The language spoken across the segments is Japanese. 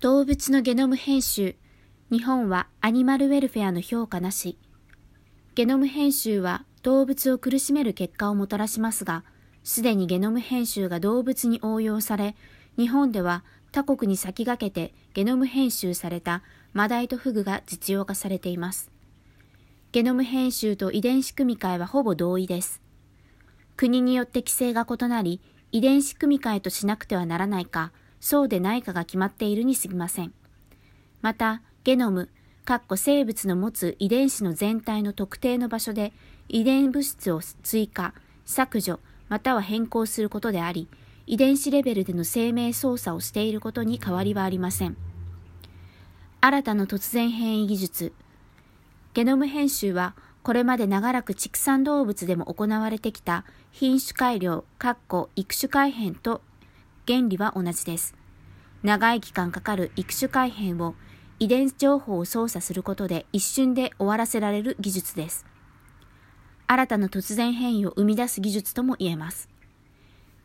動物のゲノム編集。日本はアニマルウェルフェアの評価なし。ゲノム編集は動物を苦しめる結果をもたらしますが、すでにゲノム編集が動物に応用され、日本では他国に先駆けてゲノム編集されたマダイとフグが実用化されています。ゲノム編集と遺伝子組み換えはほぼ同意です。国によって規制が異なり、遺伝子組み換えとしなくてはならないか、そうでないかが決まっているに過ぎません。また、ゲノム、生物の持つ遺伝子の全体の特定の場所で遺伝物質を追加、削除、または変更することであり、遺伝子レベルでの生命操作をしていることに変わりはありません。新たな突然変異技術。ゲノム編集は、これまで長らく畜産動物でも行われてきた品種改良、育種改変と原理は同じです。長い期間かかる育種改変を遺伝情報を操作することで一瞬で終わらせられる技術です。新たな突然変異を生み出す技術とも言えます。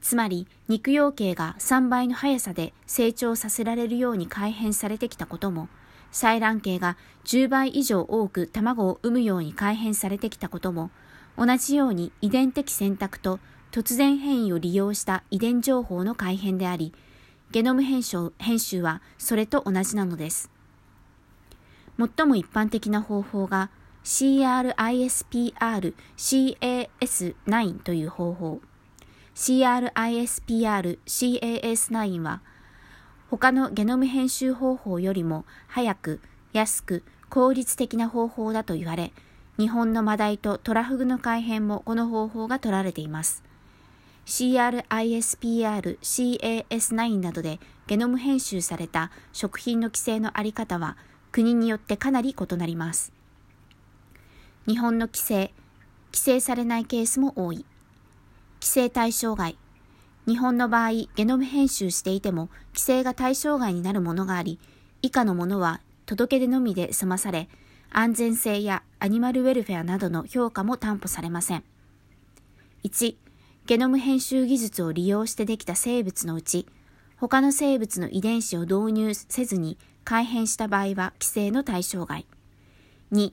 つまり、肉養鶏が3倍の速さで成長させられるように改変されてきたことも、採卵鶏が10倍以上多く卵を産むように改変されてきたことも、同じように遺伝的選択と突然変異を利用した遺伝情報の改変であり、ゲノム編集編集はそれと同じなのです。最も一般的な方法が CRISPR-CAS9 という方法。CRISPR-CAS9 は他のゲノム編集方法よりも早く、安く、効率的な方法だと言われ、日本のマダイとトラフグの改変もこの方法が取られています。CRISPR、CAS9 などでゲノム編集された食品の規制のあり方は国によってかなり異なります。日本の規制、規制されないケースも多い。規制対象外。日本の場合、ゲノム編集していても規制が対象外になるものがあり、以下のものは届け出のみで済まされ、安全性やアニマルウェルフェアなどの評価も担保されません。1、ゲノム編集技術を利用してできた生物のうち、他の生物の遺伝子を導入せずに改変した場合は規制の対象外。2、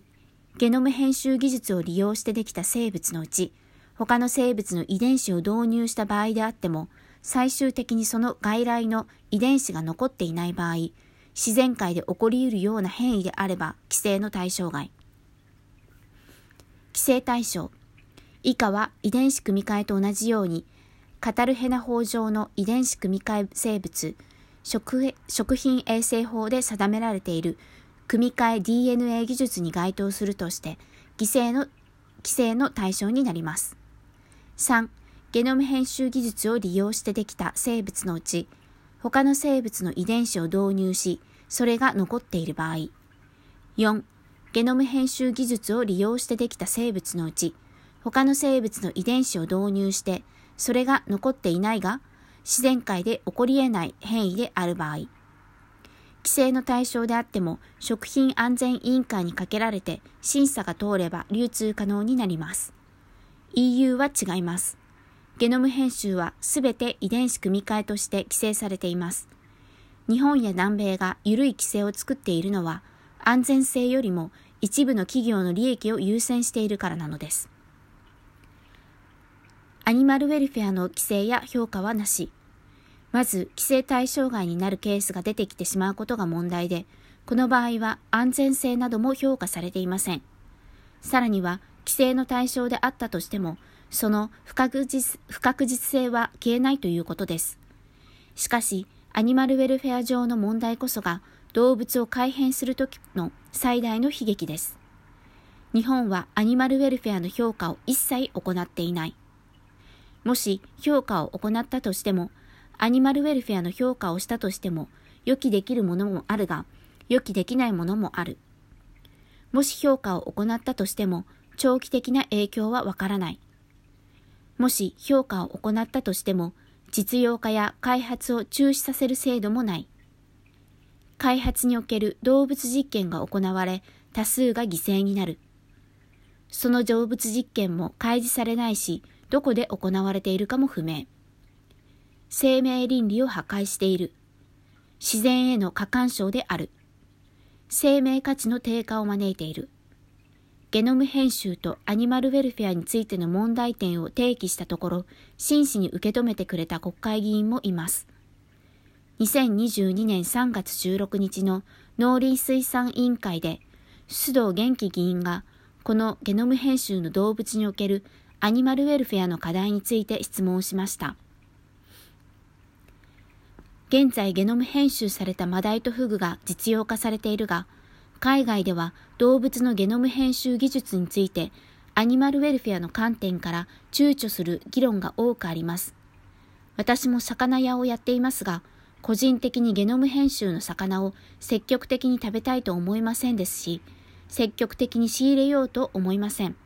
ゲノム編集技術を利用してできた生物のうち、他の生物の遺伝子を導入した場合であっても、最終的にその外来の遺伝子が残っていない場合、自然界で起こり得るような変異であれば規制の対象外。規制対象。以下は遺伝子組み換えと同じように、カタルヘナ法上の遺伝子組み換え生物、食食品衛生法で定められている組み換え DNA 技術に該当するとして、規制の規制の対象になります。3、ゲノム編集技術を利用してできた生物のうち、他の生物の遺伝子を導入し、それが残っている場合。4、ゲノム編集技術を利用してできた生物のうち、他の生物の遺伝子を導入して、それが残っていないが、自然界で起こり得ない変異である場合。規制の対象であっても、食品安全委員会にかけられて審査が通れば流通可能になります。EU は違います。ゲノム編集はすべて遺伝子組み換えとして規制されています。日本や南米が緩い規制を作っているのは、安全性よりも一部の企業の利益を優先しているからなのです。アニマルウェルフェアの規制や評価はなし。まず、規制対象外になるケースが出てきてしまうことが問題で、この場合は安全性なども評価されていません。さらには、規制の対象であったとしても、その不確実不確実性は消えないということです。しかし、アニマルウェルフェア上の問題こそが、動物を改変するときの最大の悲劇です。日本はアニマルウェルフェアの評価を一切行っていない。もし評価を行ったとしても、アニマルウェルフェアの評価をしたとしても、予期できるものもあるが、予期できないものもある。もし評価を行ったとしても、長期的な影響はわからない。もし評価を行ったとしても、実用化や開発を中止させる制度もない。開発における動物実験が行われ、多数が犠牲になる。その動物実験も開示されないし、どこで行われているかも不明。生命倫理を破壊している。自然への過干渉である。生命価値の低下を招いている。ゲノム編集とアニマルウェルフェアについての問題点を提起したところ、真摯に受け止めてくれた国会議員もいます。2022年3月16日の農林水産委員会で、須藤元気議員が、このゲノム編集の動物におけるアニマルウェルフェアの課題について質問しました。現在ゲノム編集されたマダイとフグが実用化されているが、海外では動物のゲノム編集技術についてアニマルウェルフェアの観点から躊躇する議論が多くあります。私も魚屋をやっていますが、個人的にゲノム編集の魚を積極的に食べたいと思いませんですし、積極的に仕入れようと思いません。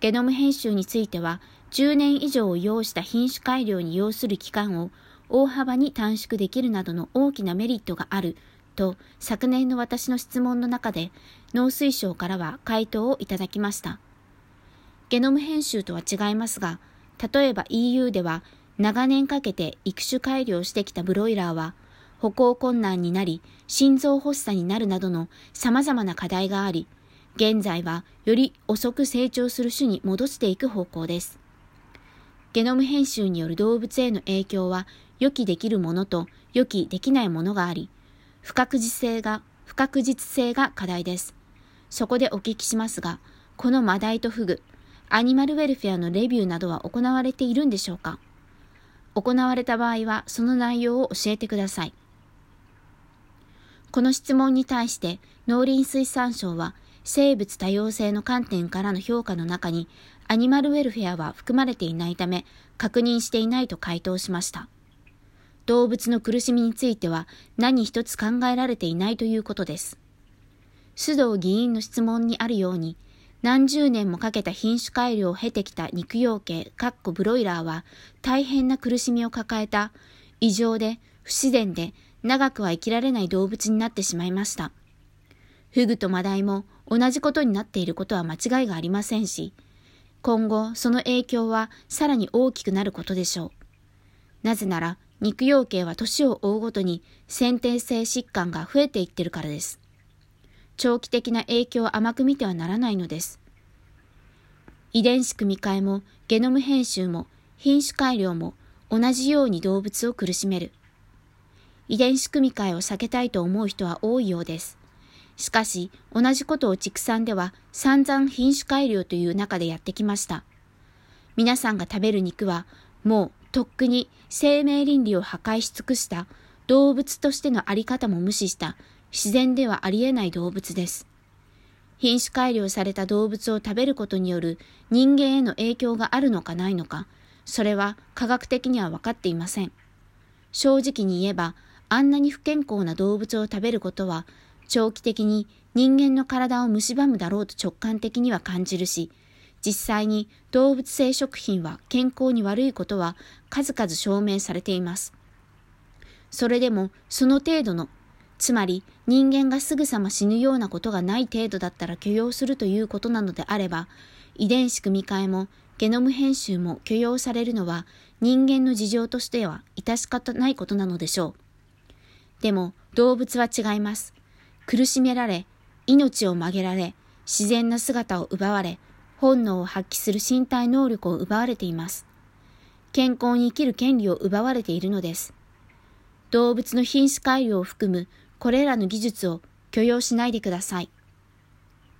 ゲノム編集については、10年以上を要した品種改良に要する期間を大幅に短縮できるなどの大きなメリットがあると昨年の私の質問の中で農水省からは回答をいただきました。ゲノム編集とは違いますが、例えば EU では長年かけて育種改良してきたブロイラーは歩行困難になり心臓発作になるなどの様々な課題があり、現在はより遅く成長する種に戻していく方向です。ゲノム編集による動物への影響は予期できるものと予期できないものがあり、不確実性が、不確実性が課題です。そこでお聞きしますが、このマダイとフグ、アニマルウェルフェアのレビューなどは行われているんでしょうか？行われた場合はその内容を教えてください。この質問に対して農林水産省は生物多様性の観点からの評価の中にアニマルウェルフェアは含まれていないため確認していないと回答しました。動物の苦しみについては何一つ考えられていないということです。須藤議員の質問にあるように、何十年もかけた品種改良を経てきた肉養鶏、かっこブロイラーは大変な苦しみを抱えた異常で不自然で長くは生きられない動物になってしまいました。フグとマダイも同じことになっていることは間違いがありませんし、今後その影響はさらに大きくなることでしょう。なぜなら肉養鶏は年を追うごとに先天性疾患が増えていってるからです。長期的な影響を甘く見てはならないのです。遺伝子組み換えもゲノム編集も品種改良も同じように動物を苦しめる。遺伝子組み換えを避けたいと思う人は多いようです。しかし、同じことを畜産では散々品種改良という中でやってきました。皆さんが食べる肉はもうとっくに生命倫理を破壊し尽くした動物としてのあり方も無視した自然ではありえない動物です。品種改良された動物を食べることによる人間への影響があるのかないのか、それは科学的には分かっていません。正直に言えば、あんなに不健康な動物を食べることは、長期的に人間の体を蝕むだろうと直感的には感じるし、実際に動物性食品は健康に悪いことは数々証明されています。それでもその程度の、つまり人間がすぐさま死ぬようなことがない程度だったら許容するということなのであれば、遺伝子組み換えもゲノム編集も許容されるのは人間の事情としては致し方ないことなのでしょう。でも動物は違います。苦しめられ、命を曲げられ、自然な姿を奪われ、本能を発揮する身体能力を奪われています。健康に生きる権利を奪われているのです。動物の品種改良を含むこれらの技術を許容しないでください。